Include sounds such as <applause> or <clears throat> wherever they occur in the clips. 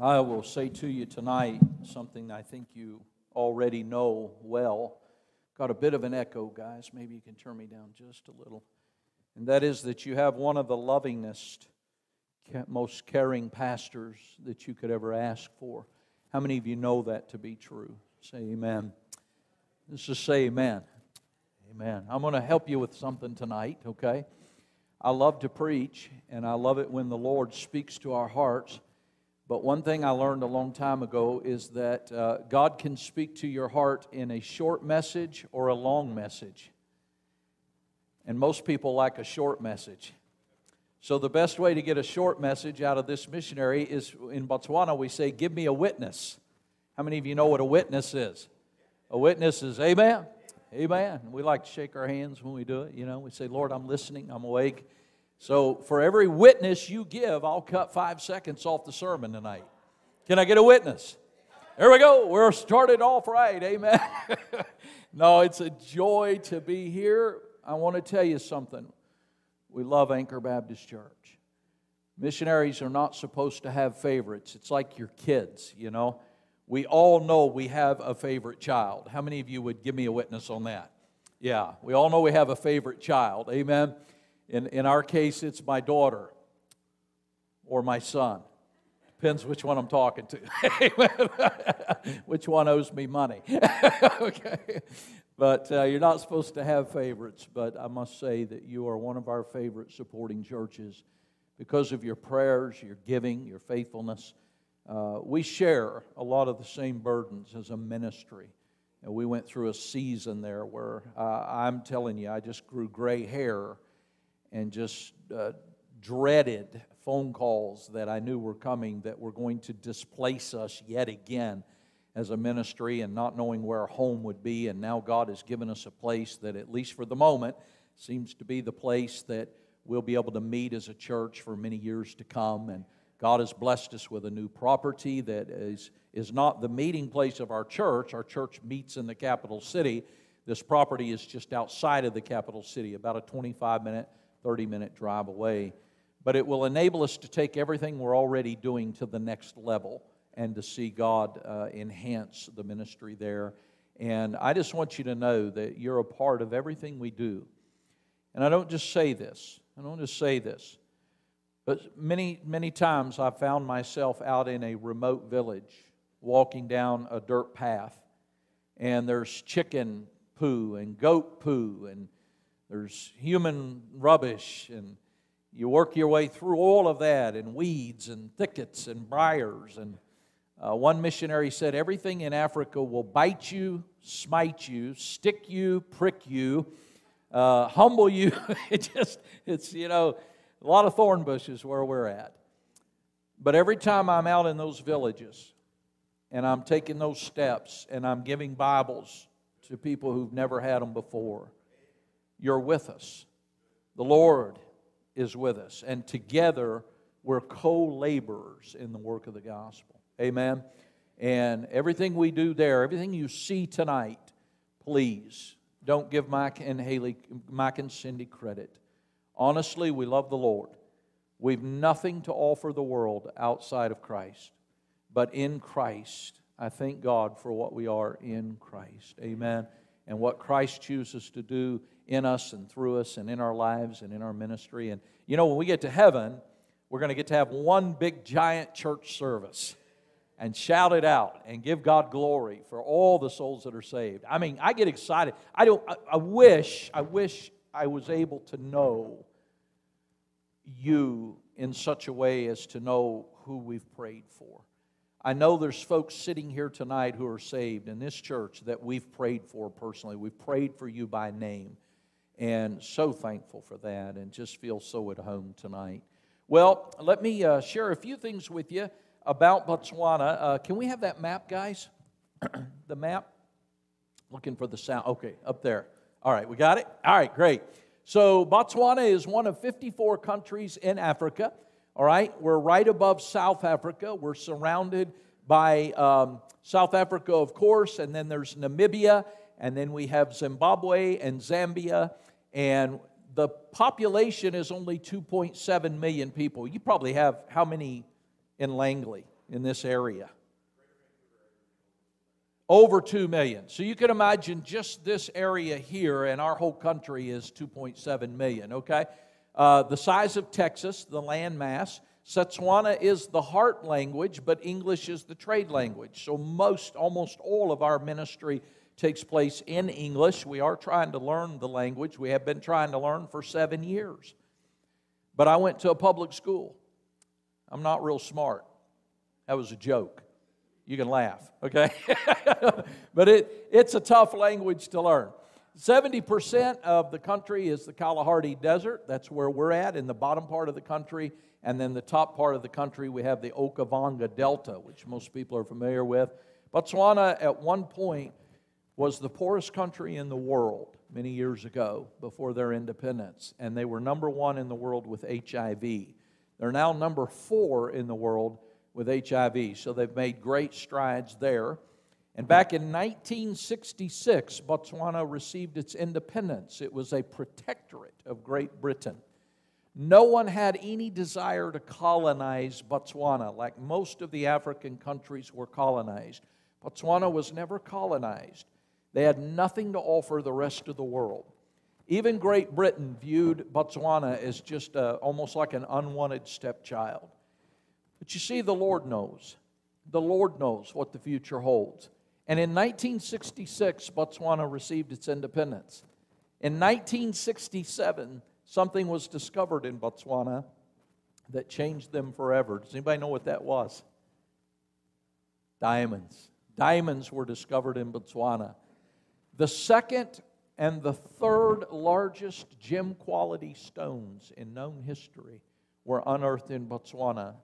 I will say to you tonight something I think you already know well. Got a bit of an echo, guys. Maybe you can turn me down just a little. And that is that you have one of the lovingest, most caring pastors that you could ever ask for. How many of you know that to be true? Say amen. Let's just say amen. Amen. I'm going to help you with something tonight, okay? I love to preach, and I love it when the Lord speaks to our hearts. But one thing I learned a long time ago is that uh, God can speak to your heart in a short message or a long message. And most people like a short message. So, the best way to get a short message out of this missionary is in Botswana, we say, Give me a witness. How many of you know what a witness is? A witness is, Amen. Amen. We like to shake our hands when we do it. You know, we say, Lord, I'm listening, I'm awake. So for every witness you give, I'll cut five seconds off the sermon tonight. Can I get a witness? There we go. We're started off right. Amen. <laughs> no, it's a joy to be here. I want to tell you something. We love Anchor Baptist Church. Missionaries are not supposed to have favorites. It's like your kids, you know. We all know we have a favorite child. How many of you would give me a witness on that? Yeah, we all know we have a favorite child. Amen. In, in our case, it's my daughter or my son. Depends which one I'm talking to. <laughs> which one owes me money. <laughs> okay. But uh, you're not supposed to have favorites, but I must say that you are one of our favorite supporting churches because of your prayers, your giving, your faithfulness. Uh, we share a lot of the same burdens as a ministry. And we went through a season there where uh, I'm telling you, I just grew gray hair and just uh, dreaded phone calls that I knew were coming that were going to displace us yet again as a ministry and not knowing where our home would be. And now God has given us a place that, at least for the moment, seems to be the place that we'll be able to meet as a church for many years to come. And God has blessed us with a new property that is, is not the meeting place of our church. Our church meets in the capital city. This property is just outside of the capital city, about a 25 minute 30 minute drive away. But it will enable us to take everything we're already doing to the next level and to see God uh, enhance the ministry there. And I just want you to know that you're a part of everything we do. And I don't just say this, I don't just say this, but many, many times I've found myself out in a remote village walking down a dirt path, and there's chicken poo and goat poo and there's human rubbish, and you work your way through all of that, and weeds, and thickets, and briars. And uh, one missionary said, Everything in Africa will bite you, smite you, stick you, prick you, uh, humble you. <laughs> it just, it's, you know, a lot of thorn bushes where we're at. But every time I'm out in those villages and I'm taking those steps and I'm giving Bibles to people who've never had them before, you're with us. The Lord is with us. And together, we're co laborers in the work of the gospel. Amen. And everything we do there, everything you see tonight, please don't give Mike and Haley, Mike and Cindy credit. Honestly, we love the Lord. We've nothing to offer the world outside of Christ. But in Christ, I thank God for what we are in Christ. Amen. And what Christ chooses to do in us and through us and in our lives and in our ministry. And you know, when we get to heaven, we're going to get to have one big giant church service and shout it out and give God glory for all the souls that are saved. I mean, I get excited. I don't I, I wish I wish I was able to know you in such a way as to know who we've prayed for. I know there's folks sitting here tonight who are saved in this church that we've prayed for personally. We've prayed for you by name. And so thankful for that and just feel so at home tonight. Well, let me uh, share a few things with you about Botswana. Uh, can we have that map, guys? <clears throat> the map? Looking for the sound. Okay, up there. All right, we got it? All right, great. So, Botswana is one of 54 countries in Africa. All right, we're right above South Africa. We're surrounded by um, South Africa, of course, and then there's Namibia, and then we have Zimbabwe and Zambia, and the population is only 2.7 million people. You probably have how many in Langley? in this area. Over 2 million. So you can imagine just this area here, and our whole country is 2.7 million, okay? Uh, the size of Texas, the land mass. Setswana is the heart language, but English is the trade language. So most, almost all of our ministry takes place in English. We are trying to learn the language. We have been trying to learn for seven years. But I went to a public school. I'm not real smart. That was a joke. You can laugh, okay? <laughs> but it, it's a tough language to learn. 70% of the country is the Kalahari Desert. That's where we're at in the bottom part of the country. And then the top part of the country, we have the Okavango Delta, which most people are familiar with. Botswana, at one point, was the poorest country in the world many years ago before their independence. And they were number one in the world with HIV. They're now number four in the world with HIV. So they've made great strides there. And back in 1966, Botswana received its independence. It was a protectorate of Great Britain. No one had any desire to colonize Botswana, like most of the African countries were colonized. Botswana was never colonized. They had nothing to offer the rest of the world. Even Great Britain viewed Botswana as just a, almost like an unwanted stepchild. But you see, the Lord knows. The Lord knows what the future holds. And in 1966, Botswana received its independence. In 1967, something was discovered in Botswana that changed them forever. Does anybody know what that was? Diamonds. Diamonds were discovered in Botswana. The second and the third largest gem quality stones in known history were unearthed in Botswana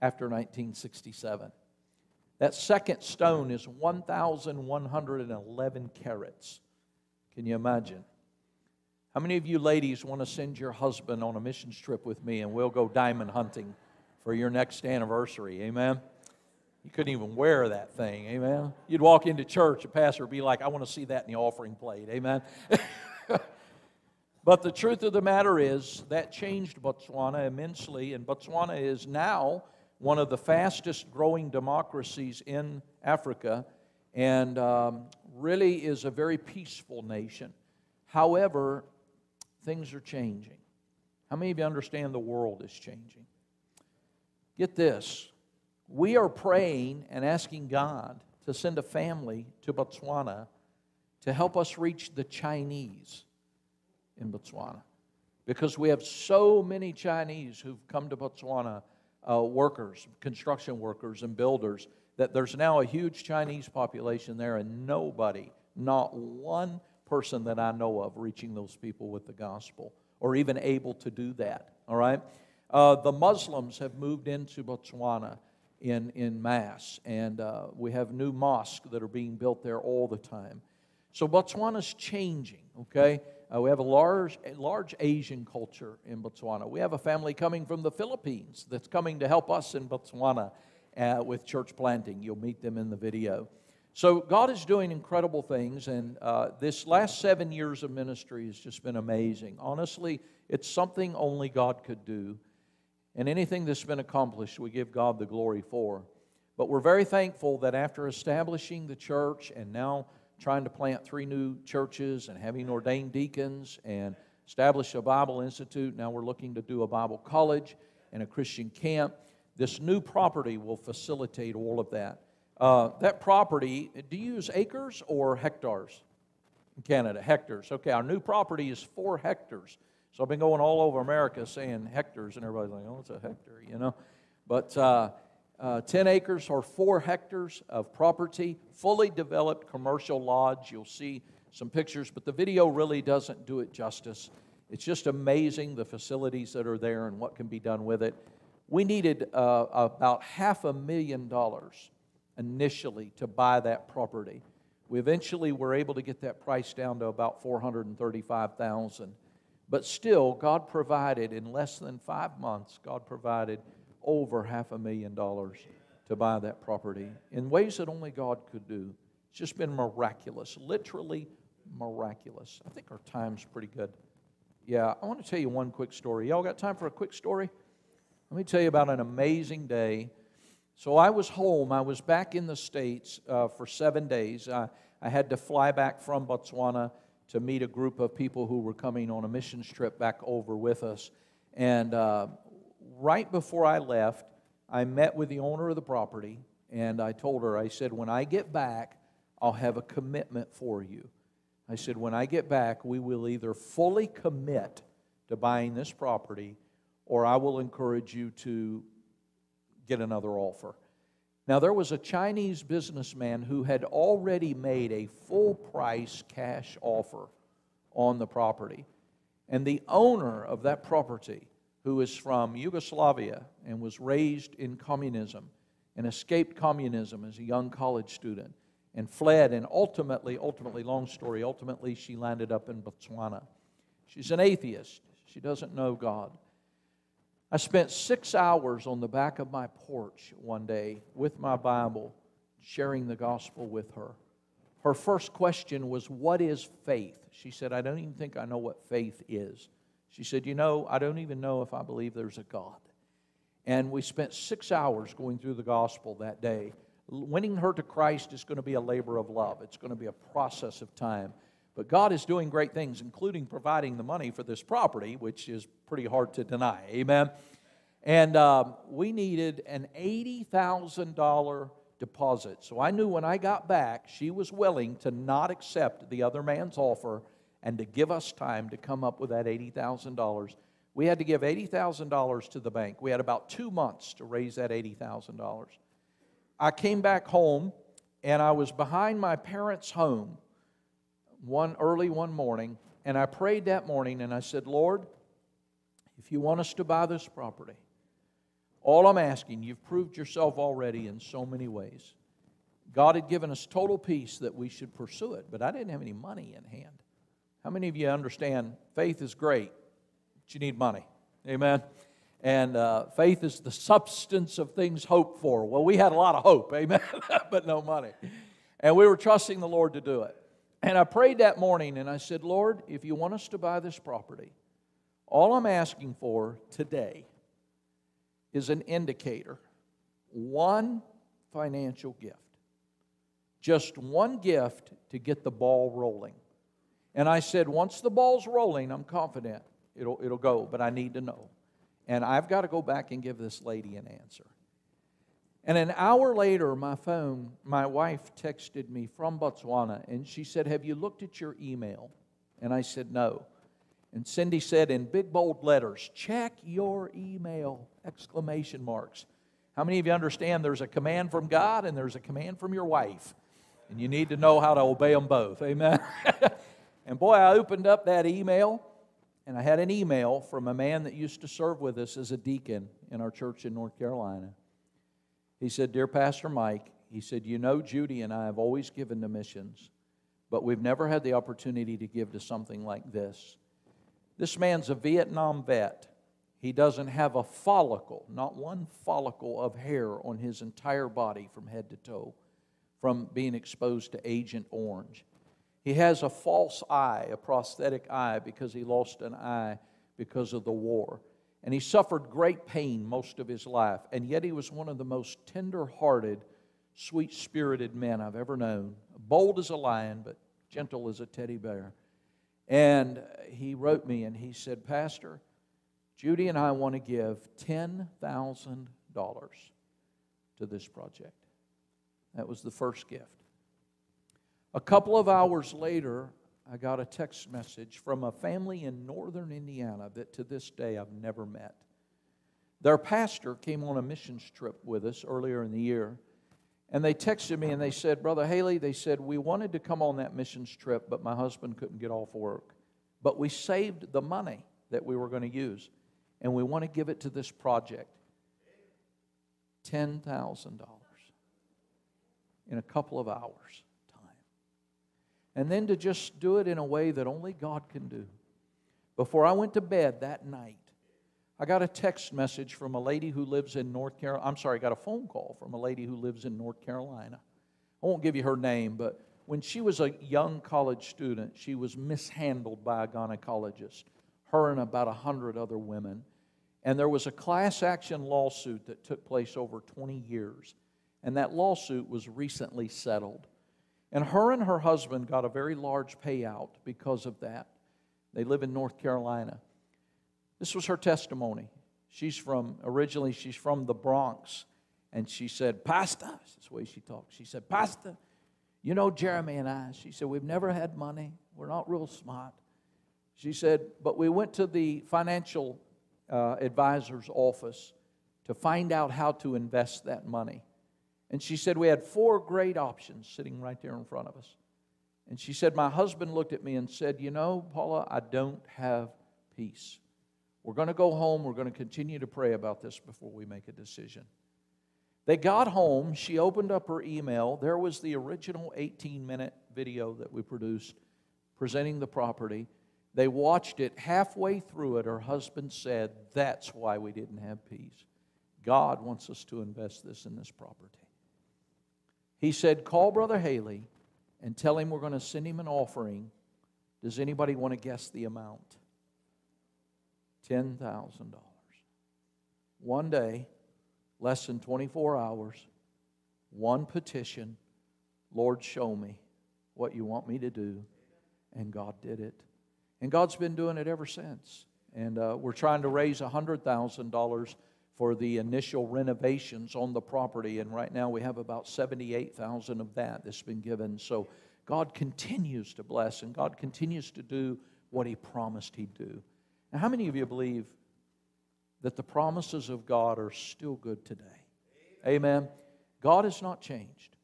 after 1967. That second stone is 1,111 carats. Can you imagine? How many of you ladies want to send your husband on a missions trip with me and we'll go diamond hunting for your next anniversary? Amen? You couldn't even wear that thing. Amen? You'd walk into church, a pastor would be like, I want to see that in the offering plate. Amen? <laughs> but the truth of the matter is, that changed Botswana immensely, and Botswana is now one of the fastest growing democracies in Africa and um, really is a very peaceful nation. However, things are changing. How many of you understand the world is changing? Get this. We are praying and asking God to send a family to Botswana to help us reach the Chinese in Botswana. Because we have so many Chinese who've come to Botswana uh, workers, construction workers, and builders, that there's now a huge Chinese population there, and nobody, not one person that I know of, reaching those people with the gospel or even able to do that. All right? Uh, the Muslims have moved into Botswana in, in mass, and uh, we have new mosques that are being built there all the time. So Botswana's changing, okay? Uh, we have a large, a large Asian culture in Botswana. We have a family coming from the Philippines that's coming to help us in Botswana uh, with church planting. You'll meet them in the video. So God is doing incredible things, and uh, this last seven years of ministry has just been amazing. Honestly, it's something only God could do. And anything that's been accomplished, we give God the glory for. But we're very thankful that after establishing the church and now trying to plant three new churches and having ordained deacons and establish a Bible institute. Now we're looking to do a Bible college and a Christian camp. This new property will facilitate all of that. Uh, that property, do you use acres or hectares in Canada? Hectares. Okay, our new property is four hectares. So I've been going all over America saying hectares, and everybody's like, oh, it's a hectare, you know? But uh, uh, 10 acres or 4 hectares of property, fully developed commercial lodge. You'll see some pictures, but the video really doesn't do it justice. It's just amazing the facilities that are there and what can be done with it. We needed uh, about half a million dollars initially to buy that property. We eventually were able to get that price down to about 435,000. But still, God provided in less than 5 months, God provided over half a million dollars to buy that property in ways that only God could do. It's just been miraculous, literally miraculous. I think our time's pretty good. Yeah, I want to tell you one quick story. Y'all got time for a quick story? Let me tell you about an amazing day So I was home. I was back in the States uh, for seven days. I, I had to fly back from Botswana to meet a group of people who were coming on a missions trip back over with us. And uh, right before I left, I met with the owner of the property and I told her, I said, when I get back, I'll have a commitment for you. I said, when I get back, we will either fully commit to buying this property or I will encourage you to get another offer. Now, there was a Chinese businessman who had already made a full price cash offer on the property. And the owner of that property, who is from Yugoslavia and was raised in communism and escaped communism as a young college student and fled, and ultimately, ultimately, long story, ultimately, she landed up in Botswana. She's an atheist, she doesn't know God. I spent six hours on the back of my porch one day with my Bible, sharing the gospel with her. Her first question was, What is faith? She said, I don't even think I know what faith is. She said, You know, I don't even know if I believe there's a God. And we spent six hours going through the gospel that day. Winning her to Christ is going to be a labor of love, it's going to be a process of time. But God is doing great things, including providing the money for this property, which is pretty hard to deny. Amen. And um, we needed an $80,000 deposit. So I knew when I got back, she was willing to not accept the other man's offer and to give us time to come up with that $80,000. We had to give $80,000 to the bank. We had about two months to raise that $80,000. I came back home and I was behind my parents' home one early one morning, and I prayed that morning and I said, Lord, if you want us to buy this property, all I'm asking, you've proved yourself already in so many ways. God had given us total peace that we should pursue it, but I didn't have any money in hand. How many of you understand faith is great, but you need money? Amen. And uh, faith is the substance of things hoped for. Well, we had a lot of hope, amen, <laughs> but no money. And we were trusting the Lord to do it. And I prayed that morning and I said, Lord, if you want us to buy this property, all I'm asking for today is an indicator, one financial gift. Just one gift to get the ball rolling. And I said, once the ball's rolling, I'm confident it'll, it'll go, but I need to know. And I've got to go back and give this lady an answer. And an hour later, my phone, my wife texted me from Botswana, and she said, Have you looked at your email? And I said, No. And Cindy said in big bold letters, Check your email! Exclamation marks. How many of you understand there's a command from God and there's a command from your wife? And you need to know how to obey them both. Amen. <laughs> and boy, I opened up that email, and I had an email from a man that used to serve with us as a deacon in our church in North Carolina. He said, Dear Pastor Mike, he said, You know, Judy and I have always given to missions, but we've never had the opportunity to give to something like this. This man's a Vietnam vet. He doesn't have a follicle, not one follicle of hair on his entire body from head to toe from being exposed to Agent Orange. He has a false eye, a prosthetic eye, because he lost an eye because of the war. And he suffered great pain most of his life. And yet he was one of the most tender hearted, sweet spirited men I've ever known. Bold as a lion, but gentle as a teddy bear. And he wrote me and he said, Pastor, Judy and I want to give $10,000 to this project. That was the first gift. A couple of hours later, I got a text message from a family in northern Indiana that to this day I've never met. Their pastor came on a missions trip with us earlier in the year, and they texted me and they said, Brother Haley, they said, we wanted to come on that missions trip, but my husband couldn't get off work. But we saved the money that we were going to use, and we want to give it to this project $10,000 in a couple of hours and then to just do it in a way that only God can do. Before I went to bed that night, I got a text message from a lady who lives in North Carolina. I'm sorry, I got a phone call from a lady who lives in North Carolina. I won't give you her name, but when she was a young college student, she was mishandled by a gynecologist, her and about a hundred other women. And there was a class action lawsuit that took place over 20 years. And that lawsuit was recently settled. And her and her husband got a very large payout because of that. They live in North Carolina. This was her testimony. She's from, originally, she's from the Bronx. And she said, Pastor, that's the way she talks. She said, Pastor, you know Jeremy and I. She said, We've never had money. We're not real smart. She said, But we went to the financial uh, advisor's office to find out how to invest that money. And she said, We had four great options sitting right there in front of us. And she said, My husband looked at me and said, You know, Paula, I don't have peace. We're going to go home. We're going to continue to pray about this before we make a decision. They got home. She opened up her email. There was the original 18 minute video that we produced presenting the property. They watched it. Halfway through it, her husband said, That's why we didn't have peace. God wants us to invest this in this property. He said, Call Brother Haley and tell him we're going to send him an offering. Does anybody want to guess the amount? $10,000. One day, less than 24 hours, one petition Lord, show me what you want me to do. And God did it. And God's been doing it ever since. And uh, we're trying to raise $100,000 for the initial renovations on the property. And right now we have about 78,000 of that that's been given. So God continues to bless and God continues to do what He promised He'd do. Now, how many of you believe that the promises of God are still good today? Amen. God has not changed,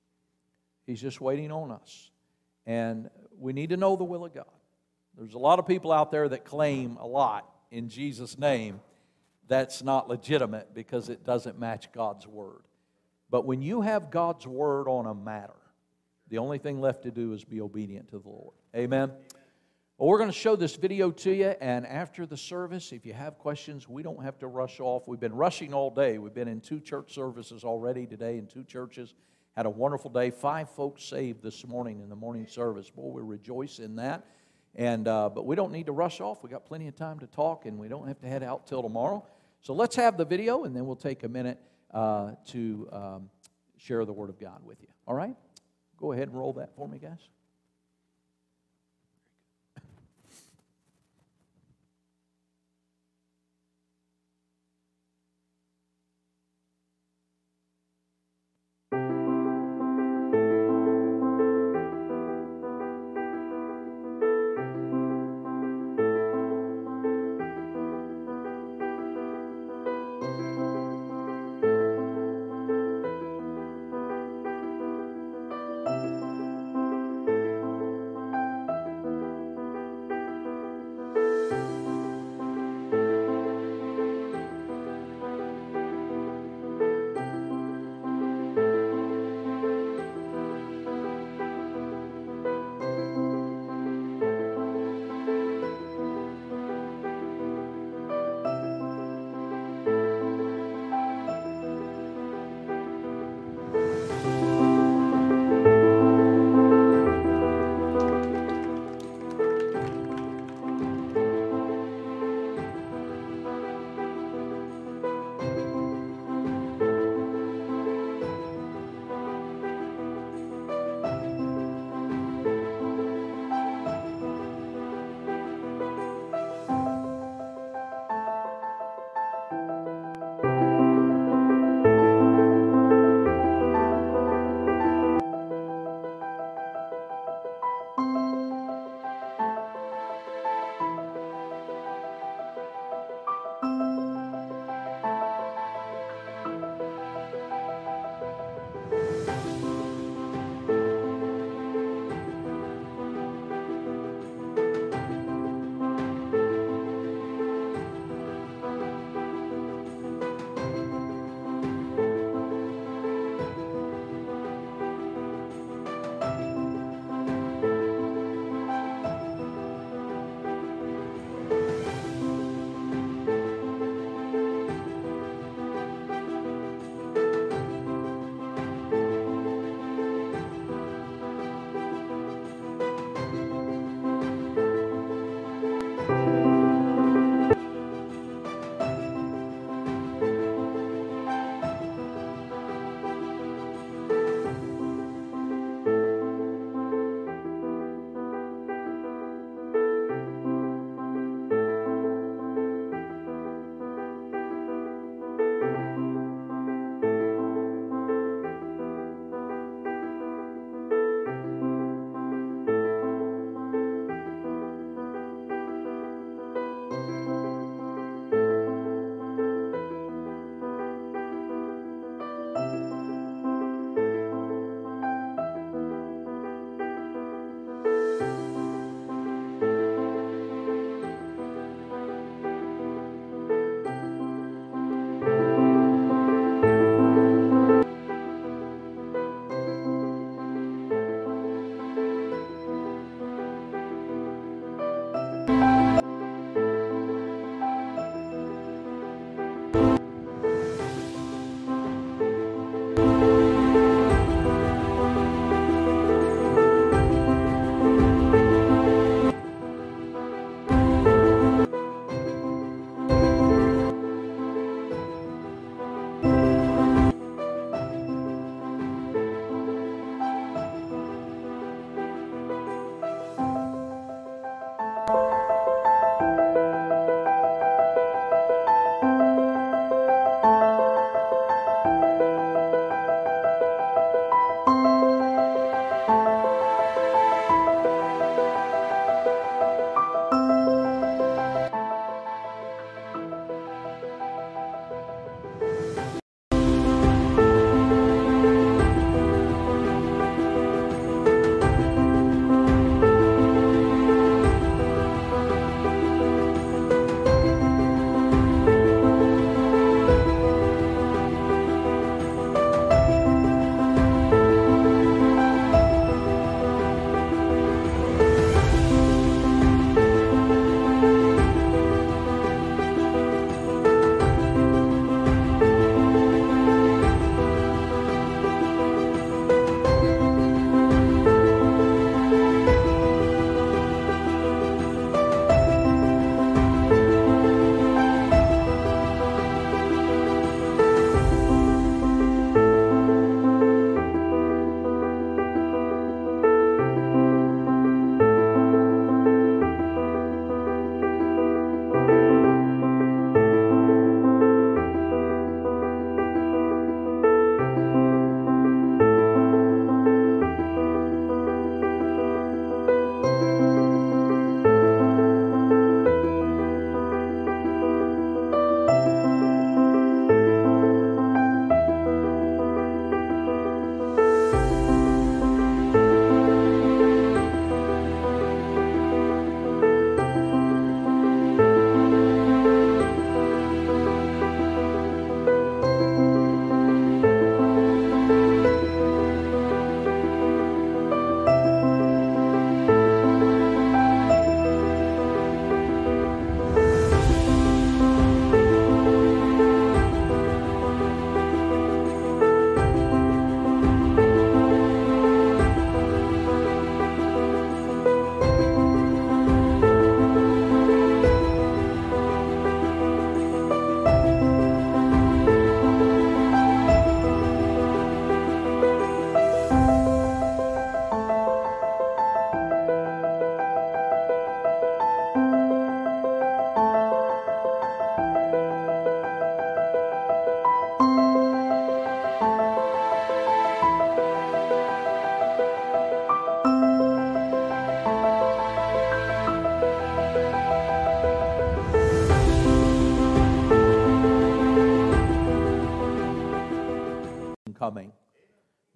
He's just waiting on us. And we need to know the will of God. There's a lot of people out there that claim a lot in Jesus' name that's not legitimate because it doesn't match God's word. But when you have God's word on a matter, the only thing left to do is be obedient to the Lord. Amen. Well, we're going to show this video to you, and after the service, if you have questions, we don't have to rush off. We've been rushing all day. We've been in two church services already today in two churches. Had a wonderful day. Five folks saved this morning in the morning service. Boy, we rejoice in that. And, uh, but we don't need to rush off. We got plenty of time to talk, and we don't have to head out till tomorrow. So let's have the video, and then we'll take a minute uh, to um, share the Word of God with you. All right? Go ahead and roll that for me, guys.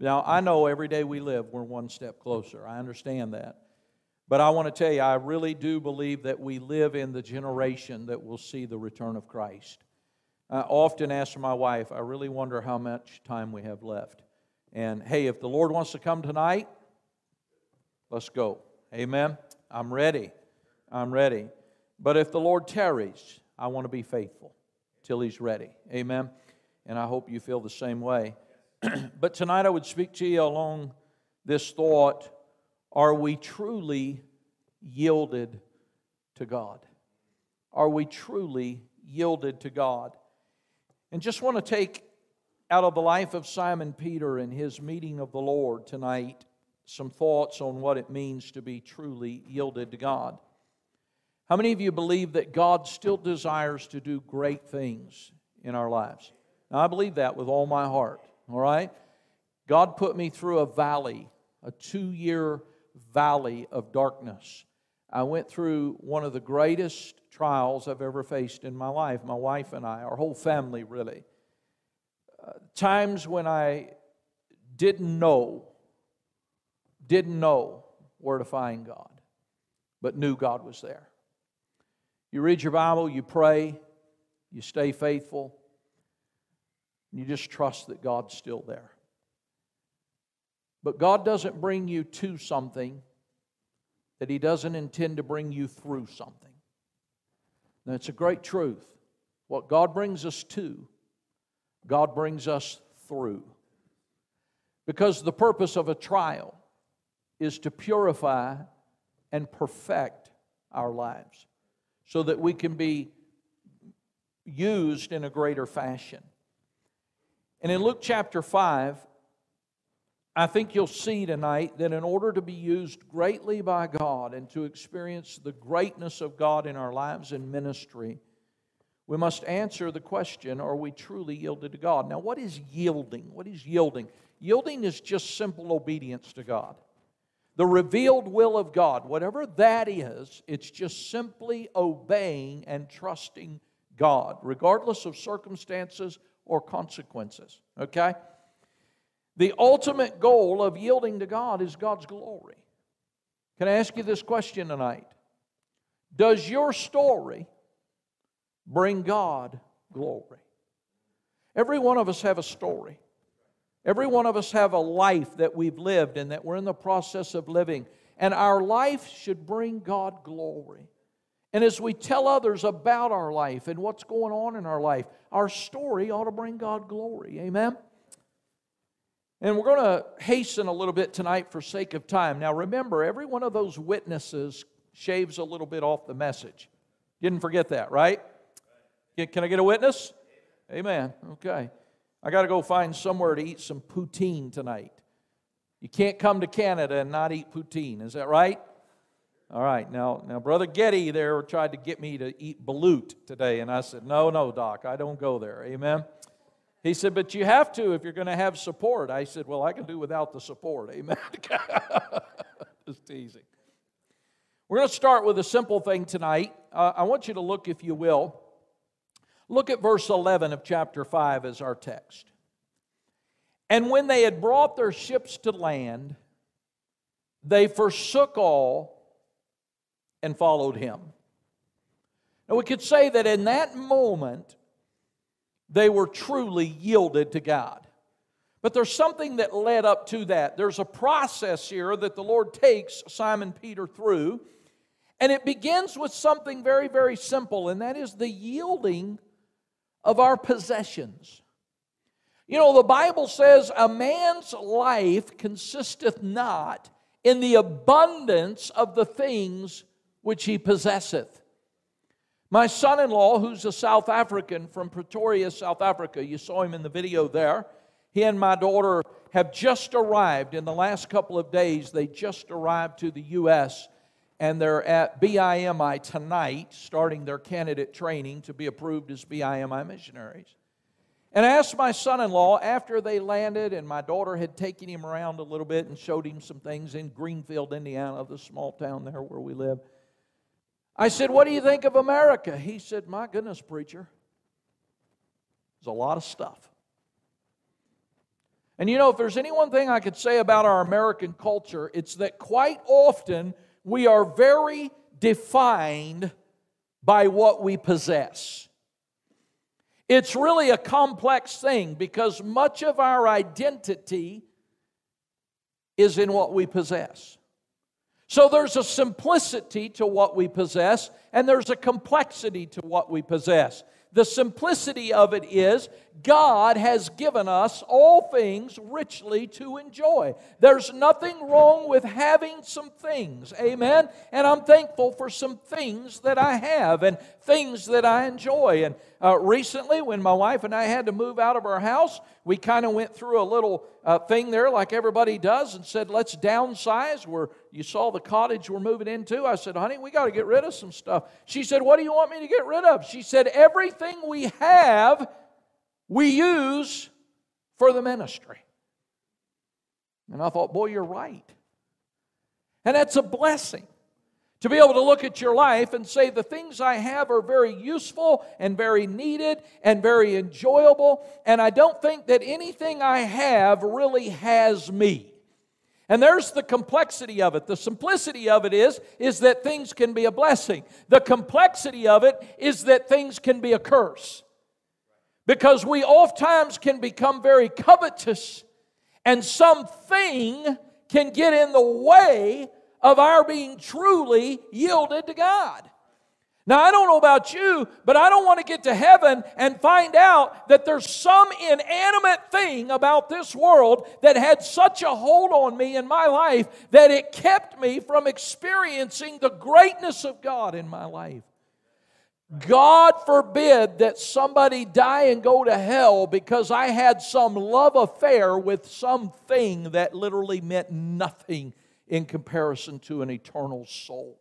Now, I know every day we live, we're one step closer. I understand that. But I want to tell you, I really do believe that we live in the generation that will see the return of Christ. I often ask my wife, I really wonder how much time we have left. And hey, if the Lord wants to come tonight, let's go. Amen. I'm ready. I'm ready. But if the Lord tarries, I want to be faithful till He's ready. Amen. And I hope you feel the same way. <clears throat> but tonight I would speak to you along this thought Are we truly yielded to God? Are we truly yielded to God? And just want to take out of the life of Simon Peter and his meeting of the Lord tonight some thoughts on what it means to be truly yielded to God. How many of you believe that God still desires to do great things in our lives? Now, I believe that with all my heart, all right? God put me through a valley, a two year valley of darkness. I went through one of the greatest trials I've ever faced in my life, my wife and I, our whole family, really. Uh, times when I didn't know, didn't know where to find God, but knew God was there. You read your Bible, you pray, you stay faithful, you just trust that God's still there. But God doesn't bring you to something that He doesn't intend to bring you through something. That's a great truth. What God brings us to, God brings us through. Because the purpose of a trial is to purify and perfect our lives so that we can be used in a greater fashion. And in Luke chapter 5, I think you'll see tonight that in order to be used greatly by God and to experience the greatness of God in our lives and ministry, we must answer the question are we truly yielded to God? Now, what is yielding? What is yielding? Yielding is just simple obedience to God. The revealed will of God, whatever that is, it's just simply obeying and trusting God, regardless of circumstances or consequences. Okay? The ultimate goal of yielding to God is God's glory. Can I ask you this question tonight? Does your story bring God glory? Every one of us have a story. Every one of us have a life that we've lived and that we're in the process of living. And our life should bring God glory. And as we tell others about our life and what's going on in our life, our story ought to bring God glory. Amen? And we're going to hasten a little bit tonight for sake of time. Now, remember, every one of those witnesses shaves a little bit off the message. Didn't forget that, right? Can I get a witness? Amen. Okay. I got to go find somewhere to eat some poutine tonight. You can't come to Canada and not eat poutine. Is that right? All right. Now, now, Brother Getty there tried to get me to eat balut today, and I said, No, no, Doc, I don't go there. Amen. He said, But you have to if you're going to have support. I said, Well, I can do without the support. Amen. <laughs> Just teasing. We're going to start with a simple thing tonight. Uh, I want you to look, if you will, look at verse 11 of chapter 5 as our text. And when they had brought their ships to land, they forsook all and followed him. Now, we could say that in that moment, they were truly yielded to God. But there's something that led up to that. There's a process here that the Lord takes Simon Peter through, and it begins with something very, very simple, and that is the yielding of our possessions. You know, the Bible says, A man's life consisteth not in the abundance of the things which he possesseth. My son in law, who's a South African from Pretoria, South Africa, you saw him in the video there. He and my daughter have just arrived in the last couple of days. They just arrived to the U.S. and they're at BIMI tonight, starting their candidate training to be approved as BIMI missionaries. And I asked my son in law after they landed, and my daughter had taken him around a little bit and showed him some things in Greenfield, Indiana, the small town there where we live. I said, What do you think of America? He said, My goodness, preacher, there's a lot of stuff. And you know, if there's any one thing I could say about our American culture, it's that quite often we are very defined by what we possess. It's really a complex thing because much of our identity is in what we possess. So there's a simplicity to what we possess, and there's a complexity to what we possess. The simplicity of it is God has given us all things richly to enjoy. There's nothing wrong with having some things, amen? And I'm thankful for some things that I have and things that I enjoy. And uh, recently, when my wife and I had to move out of our house, we kind of went through a little uh, thing there, like everybody does, and said, let's downsize. Where you saw the cottage we're moving into. I said, honey, we got to get rid of some stuff. She said, what do you want me to get rid of? She said, everything we have we use for the ministry. And I thought, boy, you're right. And that's a blessing to be able to look at your life and say, the things I have are very useful and very needed and very enjoyable. And I don't think that anything I have really has me. And there's the complexity of it. The simplicity of it is, is that things can be a blessing. The complexity of it is that things can be a curse. Because we oftentimes can become very covetous, and something can get in the way of our being truly yielded to God. Now, I don't know about you, but I don't want to get to heaven and find out that there's some inanimate thing about this world that had such a hold on me in my life that it kept me from experiencing the greatness of God in my life. God forbid that somebody die and go to hell because I had some love affair with something that literally meant nothing in comparison to an eternal soul.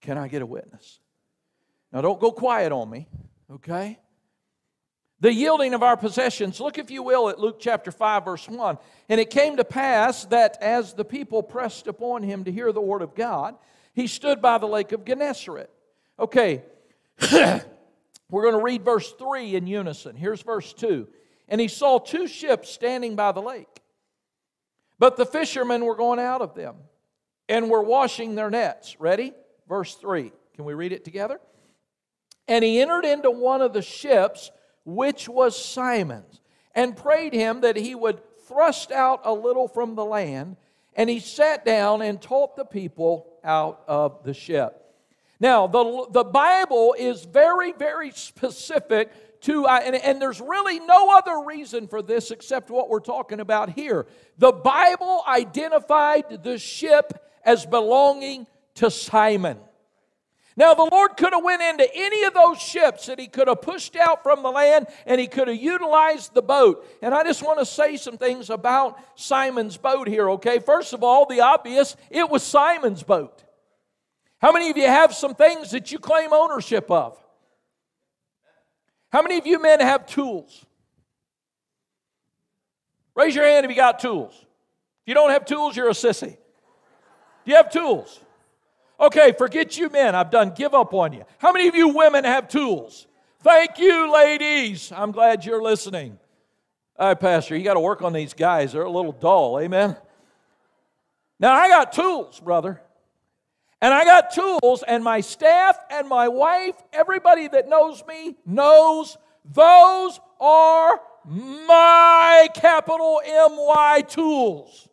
Can I get a witness? Now, don't go quiet on me, okay? The yielding of our possessions. Look, if you will, at Luke chapter 5, verse 1. And it came to pass that as the people pressed upon him to hear the word of God, he stood by the lake of Gennesaret. Okay, <coughs> We're going to read verse 3 in unison. Here's verse 2. And he saw two ships standing by the lake. But the fishermen were going out of them and were washing their nets. Ready? Verse 3. Can we read it together? And he entered into one of the ships, which was Simon's, and prayed him that he would thrust out a little from the land. And he sat down and taught the people out of the ship. Now, the, the Bible is very, very specific to, uh, and, and there's really no other reason for this except what we're talking about here. The Bible identified the ship as belonging to Simon. Now, the Lord could have went into any of those ships that he could have pushed out from the land and he could have utilized the boat. And I just want to say some things about Simon's boat here, okay? First of all, the obvious, it was Simon's boat. How many of you have some things that you claim ownership of? How many of you men have tools? Raise your hand if you got tools. If you don't have tools, you're a sissy. Do you have tools? Okay, forget you men. I've done give up on you. How many of you women have tools? Thank you, ladies. I'm glad you're listening. All right, Pastor, you got to work on these guys. They're a little dull. Amen. Now, I got tools, brother. And I got tools, and my staff and my wife, everybody that knows me knows those are my capital M Y tools.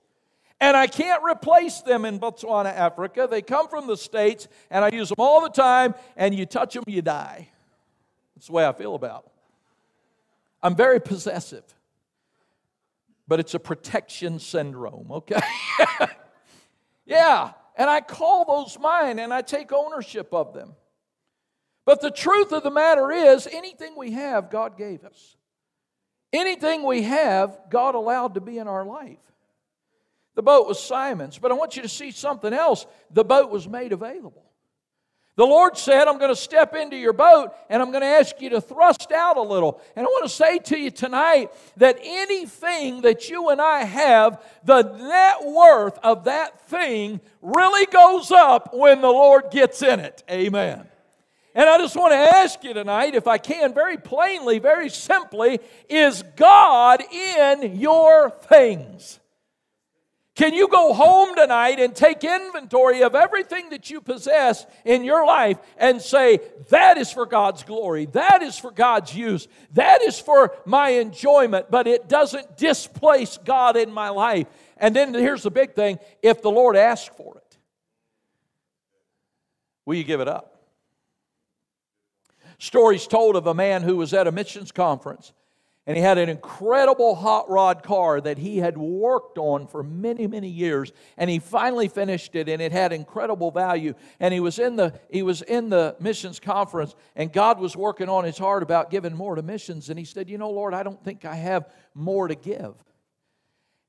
And I can't replace them in Botswana, Africa. They come from the States, and I use them all the time, and you touch them, you die. That's the way I feel about them. I'm very possessive, but it's a protection syndrome, okay? <laughs> yeah, and I call those mine and I take ownership of them. But the truth of the matter is, anything we have, God gave us. Anything we have, God allowed to be in our life. The boat was Simon's, but I want you to see something else. The boat was made available. The Lord said, I'm going to step into your boat and I'm going to ask you to thrust out a little. And I want to say to you tonight that anything that you and I have, the net worth of that thing really goes up when the Lord gets in it. Amen. And I just want to ask you tonight, if I can, very plainly, very simply, is God in your things? Can you go home tonight and take inventory of everything that you possess in your life and say, that is for God's glory, that is for God's use, that is for my enjoyment, but it doesn't displace God in my life? And then here's the big thing if the Lord asks for it, will you give it up? Stories told of a man who was at a missions conference and he had an incredible hot rod car that he had worked on for many many years. And he finally finished it and it had incredible value. And he was in the he was in the missions conference and god was working on his heart about giving more to missions. And he said you know lord i don't think i have more to give.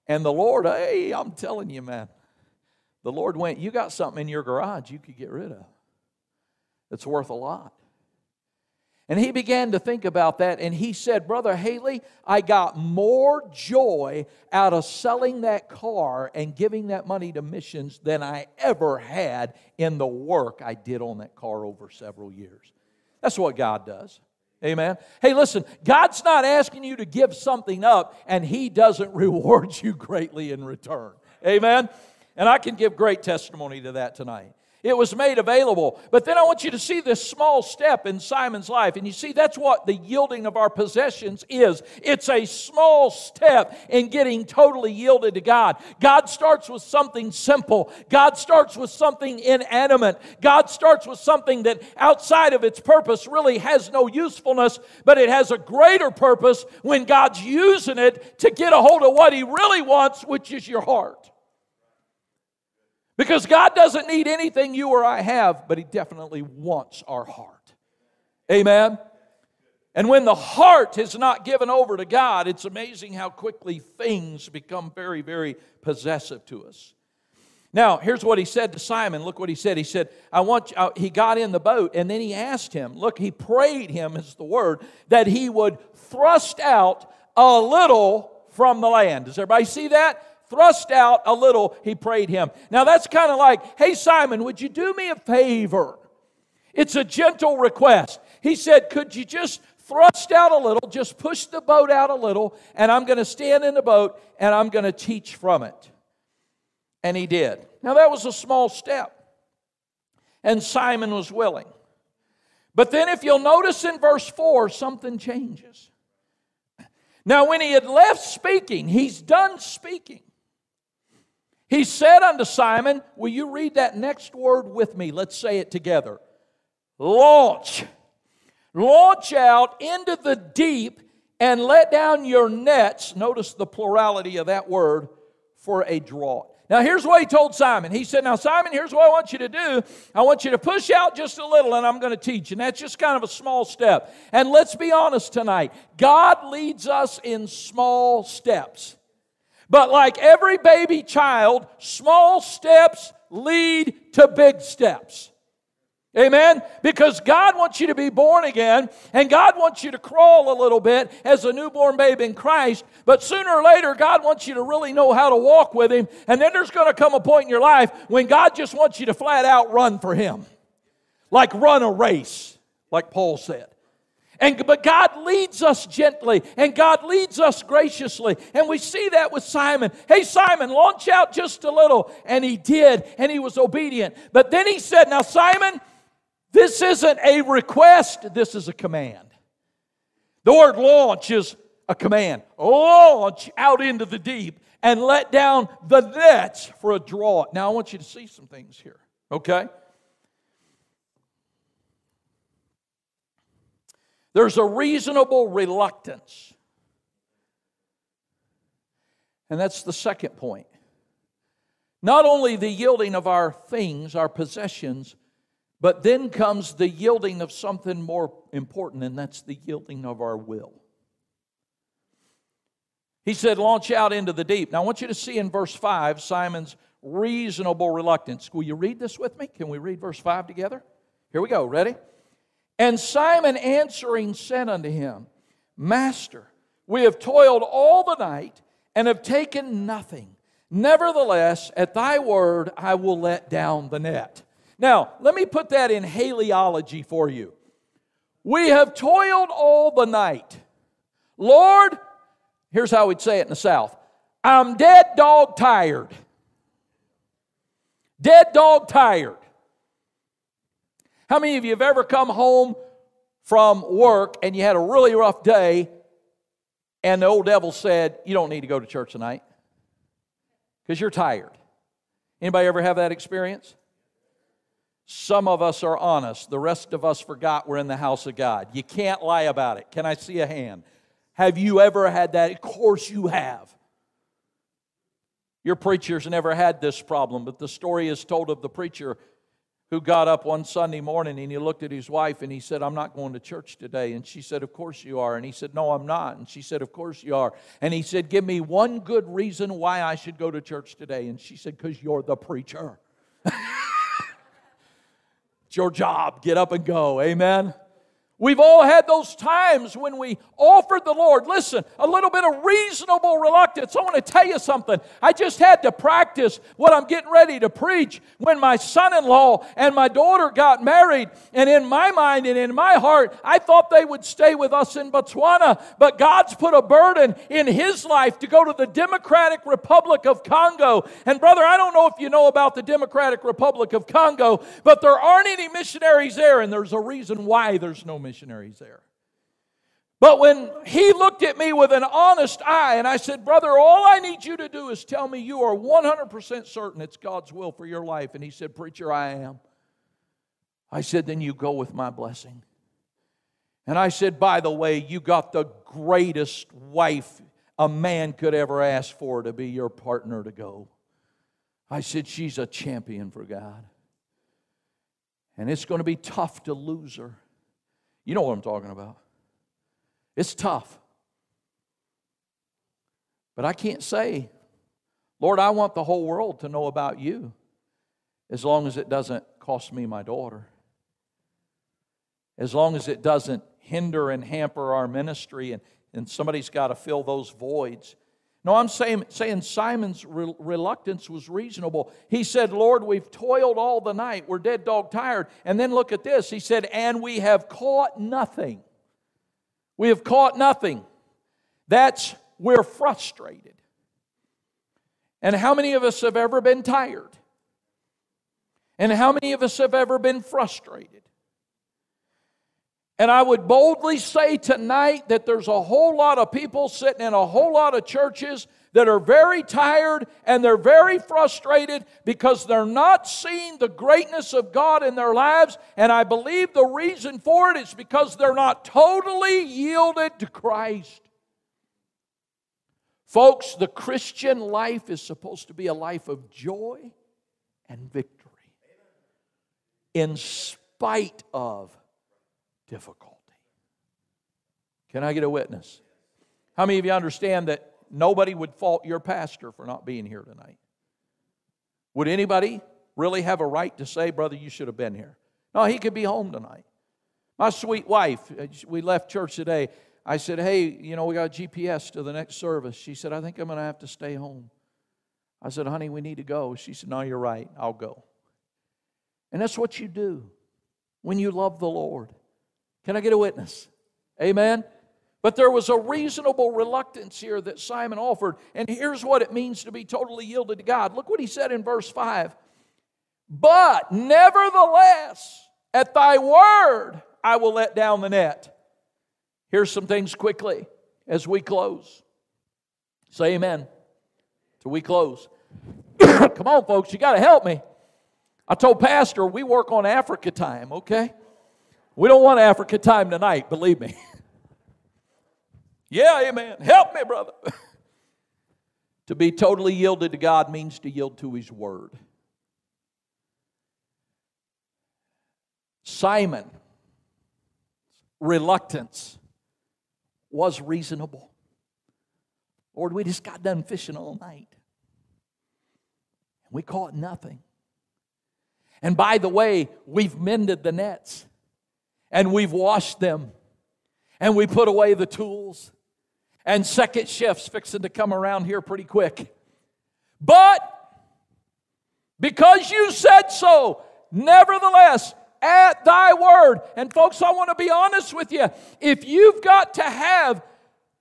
And the lord hey i'm telling you man the lord went you got something in your garage you could get rid of. That's worth a lot and he began to think about that and he said, Brother Haley, I got more joy out of selling that car and giving that money to missions than I ever had in the work I did on that car over several years. That's what God does. Amen. Hey, listen, God's not asking you to give something up and he doesn't <laughs> reward you greatly in return. Amen. And I can give great testimony to that tonight. It was made available. But then I want you to see this small step in Simon's life. And you see, that's what the yielding of our possessions is. It's a small step in getting totally yielded to God. God starts with something simple, God starts with something inanimate. God starts with something that outside of its purpose really has no usefulness, but it has a greater purpose when God's using it to get a hold of what He really wants, which is your heart. Because God doesn't need anything you or I have, but He definitely wants our heart. Amen? And when the heart is not given over to God, it's amazing how quickly things become very, very possessive to us. Now, here's what he said to Simon. Look what he said. He said, I want you, uh, he got in the boat and then he asked him, look, he prayed him, is the word, that he would thrust out a little from the land. Does everybody see that? Thrust out a little, he prayed him. Now that's kind of like, hey, Simon, would you do me a favor? It's a gentle request. He said, could you just thrust out a little, just push the boat out a little, and I'm going to stand in the boat and I'm going to teach from it. And he did. Now that was a small step. And Simon was willing. But then, if you'll notice in verse 4, something changes. Now, when he had left speaking, he's done speaking. He said unto Simon, Will you read that next word with me? Let's say it together. Launch. Launch out into the deep and let down your nets. Notice the plurality of that word for a draught. Now, here's what he told Simon. He said, Now, Simon, here's what I want you to do. I want you to push out just a little, and I'm going to teach. And that's just kind of a small step. And let's be honest tonight God leads us in small steps. But like every baby child, small steps lead to big steps. Amen? Because God wants you to be born again, and God wants you to crawl a little bit as a newborn babe in Christ. But sooner or later, God wants you to really know how to walk with Him. And then there's going to come a point in your life when God just wants you to flat out run for Him. Like run a race, like Paul said. And, but God leads us gently and God leads us graciously. And we see that with Simon. Hey, Simon, launch out just a little. And he did, and he was obedient. But then he said, Now, Simon, this isn't a request, this is a command. The word launch is a command. Launch out into the deep and let down the nets for a draught. Now, I want you to see some things here, okay? There's a reasonable reluctance. And that's the second point. Not only the yielding of our things, our possessions, but then comes the yielding of something more important, and that's the yielding of our will. He said, Launch out into the deep. Now, I want you to see in verse 5 Simon's reasonable reluctance. Will you read this with me? Can we read verse 5 together? Here we go. Ready? And Simon answering said unto him, Master, we have toiled all the night and have taken nothing. Nevertheless, at thy word, I will let down the net. Now, let me put that in haleology for you. We have toiled all the night. Lord, here's how we'd say it in the South I'm dead dog tired. Dead dog tired. How many of you have ever come home from work and you had a really rough day and the old devil said, You don't need to go to church tonight because you're tired? Anybody ever have that experience? Some of us are honest. The rest of us forgot we're in the house of God. You can't lie about it. Can I see a hand? Have you ever had that? Of course you have. Your preacher's never had this problem, but the story is told of the preacher who got up one Sunday morning and he looked at his wife and he said, I'm not going to church today. And she said, Of course you are. And he said, No, I'm not. And she said, Of course you are. And he said, Give me one good reason why I should go to church today. And she said, Because you're the preacher. <laughs> it's your job. Get up and go. Amen. We've all had those times when we offered the Lord, listen, a little bit of reasonable reluctance. I want to tell you something. I just had to practice what I'm getting ready to preach when my son in law and my daughter got married. And in my mind and in my heart, I thought they would stay with us in Botswana. But God's put a burden in his life to go to the Democratic Republic of Congo. And brother, I don't know if you know about the Democratic Republic of Congo, but there aren't any missionaries there, and there's a reason why there's no missionaries there. But when he looked at me with an honest eye, and I said, Brother, all I need you to do is tell me you are 100% certain it's God's will for your life. And he said, Preacher, I am. I said, Then you go with my blessing. And I said, By the way, you got the greatest wife a man could ever ask for to be your partner to go. I said, She's a champion for God. And it's going to be tough to lose her. You know what I'm talking about. It's tough. But I can't say, Lord, I want the whole world to know about you as long as it doesn't cost me my daughter. As long as it doesn't hinder and hamper our ministry and, and somebody's got to fill those voids. No, I'm saying, saying Simon's re- reluctance was reasonable. He said, Lord, we've toiled all the night. We're dead dog tired. And then look at this. He said, and we have caught nothing. We have caught nothing. That's, we're frustrated. And how many of us have ever been tired? And how many of us have ever been frustrated? And I would boldly say tonight that there's a whole lot of people sitting in a whole lot of churches that are very tired and they're very frustrated because they're not seeing the greatness of God in their lives. And I believe the reason for it is because they're not totally yielded to Christ. Folks, the Christian life is supposed to be a life of joy and victory in spite of difficulty. Can I get a witness? How many of you understand that nobody would fault your pastor for not being here tonight? Would anybody really have a right to say, brother, you should have been here? No, he could be home tonight. My sweet wife, uh, we left church today. I said, hey, you know, we got GPS to the next service. She said, I think I'm going to have to stay home. I said, honey, we need to go. She said, no, you're right. I'll go. And that's what you do when you love the Lord. Can I get a witness? Amen. But there was a reasonable reluctance here that Simon offered. And here's what it means to be totally yielded to God. Look what he said in verse 5. But nevertheless, at thy word, I will let down the net. Here's some things quickly as we close. Say amen. Till we close. <coughs> Come on, folks, you got to help me. I told Pastor we work on Africa time, okay? We don't want Africa time tonight, believe me. <laughs> yeah, amen. Help me, brother. <laughs> to be totally yielded to God means to yield to His Word. Simon, reluctance was reasonable. Lord, we just got done fishing all night. And we caught nothing. And by the way, we've mended the nets and we've washed them and we put away the tools and second shift's fixing to come around here pretty quick. But because you said so, nevertheless, at thy word. And folks, I want to be honest with you. If you've got to have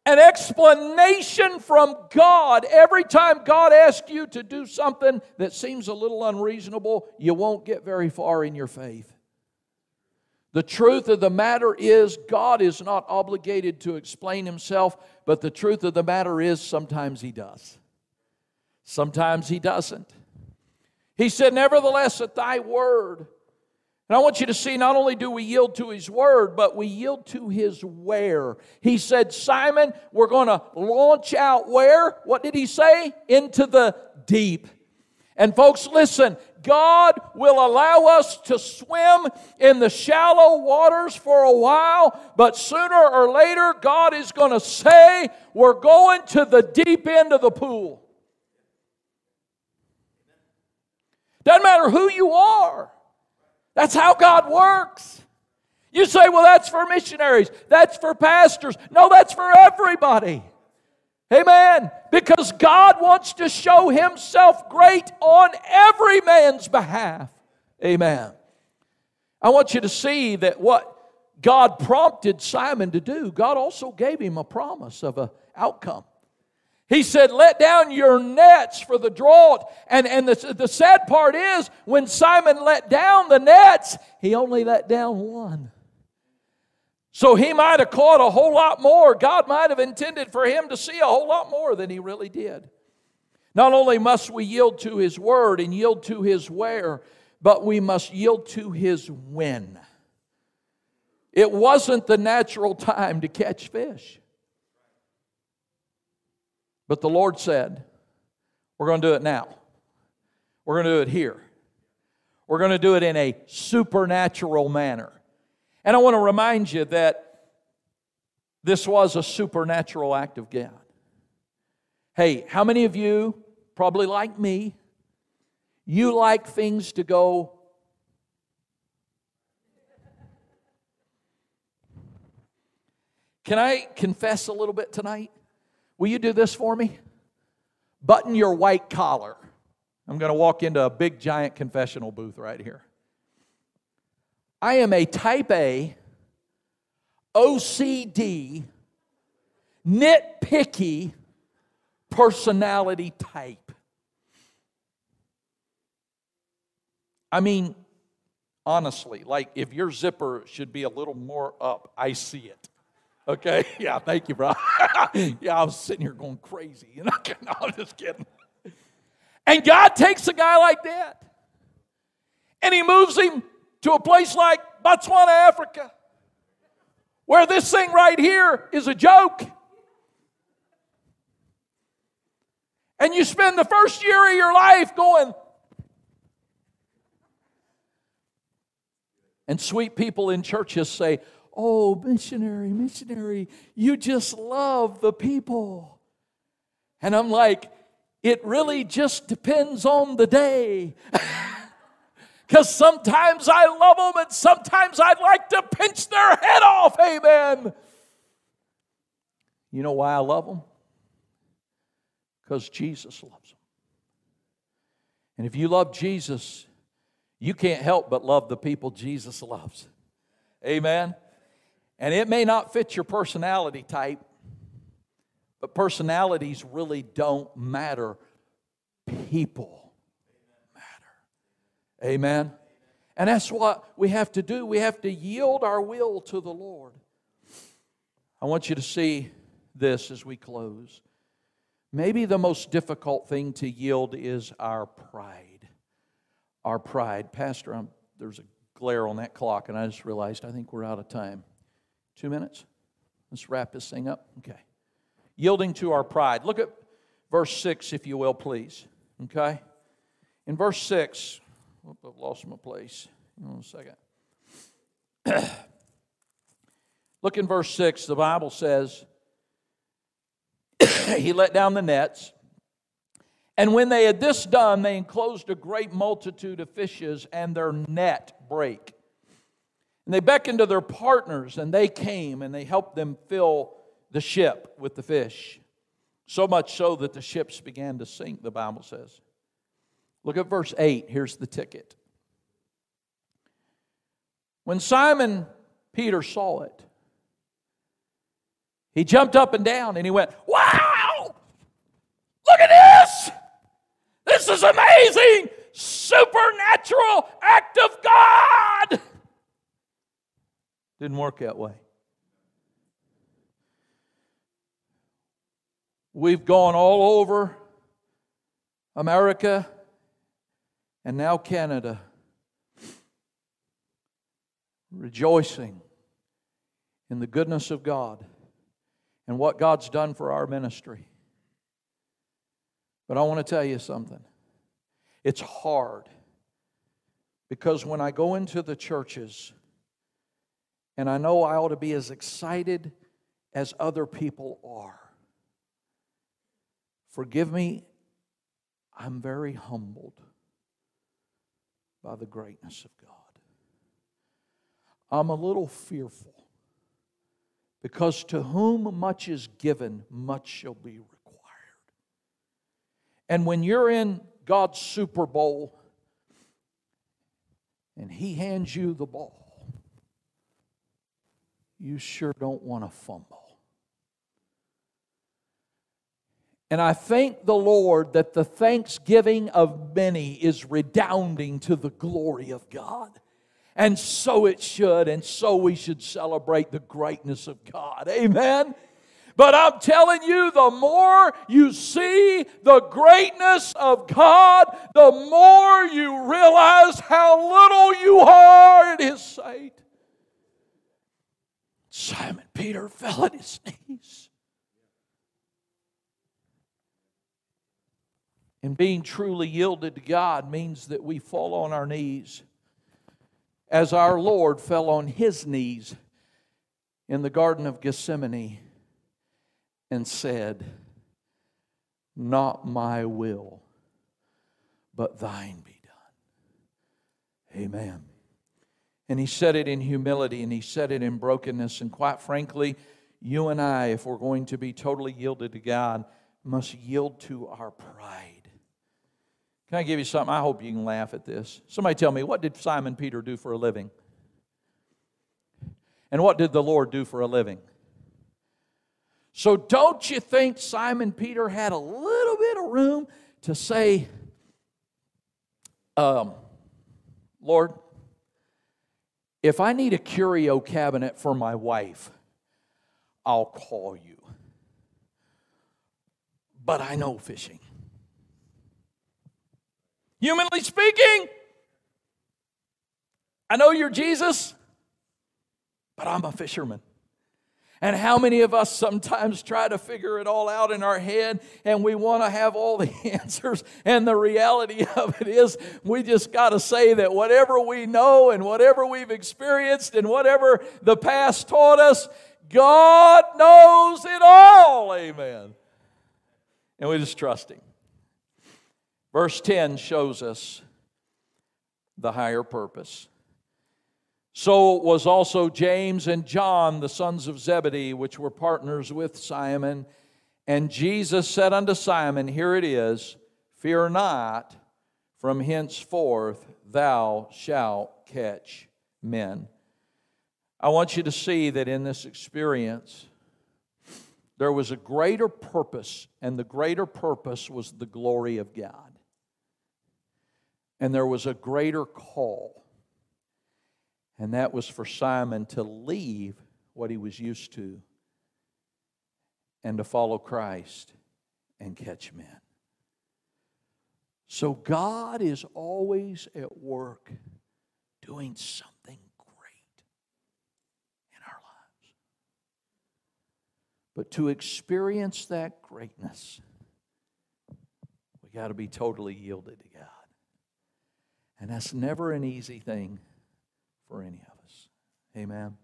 an explanation from God every time God asks you to do something that seems a little unreasonable, you won't get very far in your faith. The truth of the matter is, God is not obligated to explain himself, but the truth of the matter is, sometimes he does. Sometimes he doesn't. He said, Nevertheless, at thy word. And I want you to see not only do we yield to his word, but we yield to his where. He said, Simon, we're going to launch out where? What did he say? Into the deep. And folks, listen, God will allow us to swim in the shallow waters for a while, but sooner or later, God is going to say, We're going to the deep end of the pool. Doesn't matter who you are, that's how God works. You say, Well, that's for missionaries, that's for pastors. No, that's for everybody. Amen. Because God wants to show Himself great on every man's behalf. Amen. I want you to see that what God prompted Simon to do, God also gave him a promise of an outcome. He said, Let down your nets for the draught. And, and the, the sad part is, when Simon let down the nets, he only let down one. So he might have caught a whole lot more. God might have intended for him to see a whole lot more than he really did. Not only must we yield to his word and yield to his where, but we must yield to his when. It wasn't the natural time to catch fish. But the Lord said, We're going to do it now. We're going to do it here. We're going to do it in a supernatural manner. And I want to remind you that this was a supernatural act of God. Hey, how many of you, probably like me, you like things to go Can I confess a little bit tonight? Will you do this for me? Button your white collar. I'm going to walk into a big giant confessional booth right here. I am a type A, OCD, nitpicky personality type. I mean, honestly, like if your zipper should be a little more up, I see it. Okay? <laughs> Yeah, thank you, bro. <laughs> yeah, I was sitting here going crazy. You <laughs> know, no, I'm just kidding. And God takes a guy like that and he moves him to a place like Botswana, Africa, where this thing right here is a joke. And you spend the first year of your life going, and sweet people in churches say, Oh, missionary, missionary, you just love the people. And I'm like, it really just depends on the day. <laughs> Because sometimes I love them and sometimes I'd like to pinch their head off. Amen. You know why I love them? Because Jesus loves them. And if you love Jesus, you can't help but love the people Jesus loves. Amen. And it may not fit your personality type, but personalities really don't matter. People Amen. And that's what we have to do. We have to yield our will to the Lord. I want you to see this as we close. Maybe the most difficult thing to yield is our pride. Our pride. Pastor, I'm, there's a glare on that clock, and I just realized I think we're out of time. Two minutes? Let's wrap this thing up. Okay. Yielding to our pride. Look at verse 6, if you will, please. Okay? In verse 6, Oop, I've lost my place. Hold on a second. <clears throat> Look in verse 6. The Bible says, <clears throat> He let down the nets. And when they had this done, they enclosed a great multitude of fishes, and their net brake. And they beckoned to their partners, and they came and they helped them fill the ship with the fish. So much so that the ships began to sink, the Bible says. Look at verse 8. Here's the ticket. When Simon Peter saw it, he jumped up and down and he went, Wow! Look at this! This is amazing! Supernatural act of God! Didn't work that way. We've gone all over America and now Canada, rejoicing in the goodness of God and what God's done for our ministry. But I want to tell you something. It's hard because when I go into the churches, and I know I ought to be as excited as other people are. Forgive me, I'm very humbled by the greatness of God. I'm a little fearful because to whom much is given, much shall be required. And when you're in God's Super Bowl and He hands you the ball, you sure don't want to fumble. And I thank the Lord that the thanksgiving of many is redounding to the glory of God. And so it should, and so we should celebrate the greatness of God. Amen. But I'm telling you, the more you see the greatness of God, the more you realize how little you are in His sight. Simon Peter fell at his knees. And being truly yielded to God means that we fall on our knees as our Lord fell on his knees in the Garden of Gethsemane and said, Not my will, but thine be done. Amen. And he said it in humility and he said it in brokenness. And quite frankly, you and I, if we're going to be totally yielded to God, must yield to our pride. Can I give you something? I hope you can laugh at this. Somebody tell me, what did Simon Peter do for a living? And what did the Lord do for a living? So don't you think Simon Peter had a little bit of room to say, um, Lord, if I need a curio cabinet for my wife, I'll call you. But I know fishing. Humanly speaking, I know you're Jesus, but I'm a fisherman. And how many of us sometimes try to figure it all out in our head and we want to have all the <laughs> answers? And the reality of it is, we just got to say that whatever we know and whatever we've experienced and whatever the past taught us, God knows it all. Amen. And we just trust Him. Verse 10 shows us the higher purpose. So was also James and John, the sons of Zebedee, which were partners with Simon. And Jesus said unto Simon, Here it is, fear not, from henceforth thou shalt catch men. I want you to see that in this experience, there was a greater purpose, and the greater purpose was the glory of God. And there was a greater call and that was for Simon to leave what he was used to and to follow Christ and catch men. So God is always at work doing something great in our lives. But to experience that greatness, we got to be totally yielded to God. And that's never an easy thing for any of us. Amen.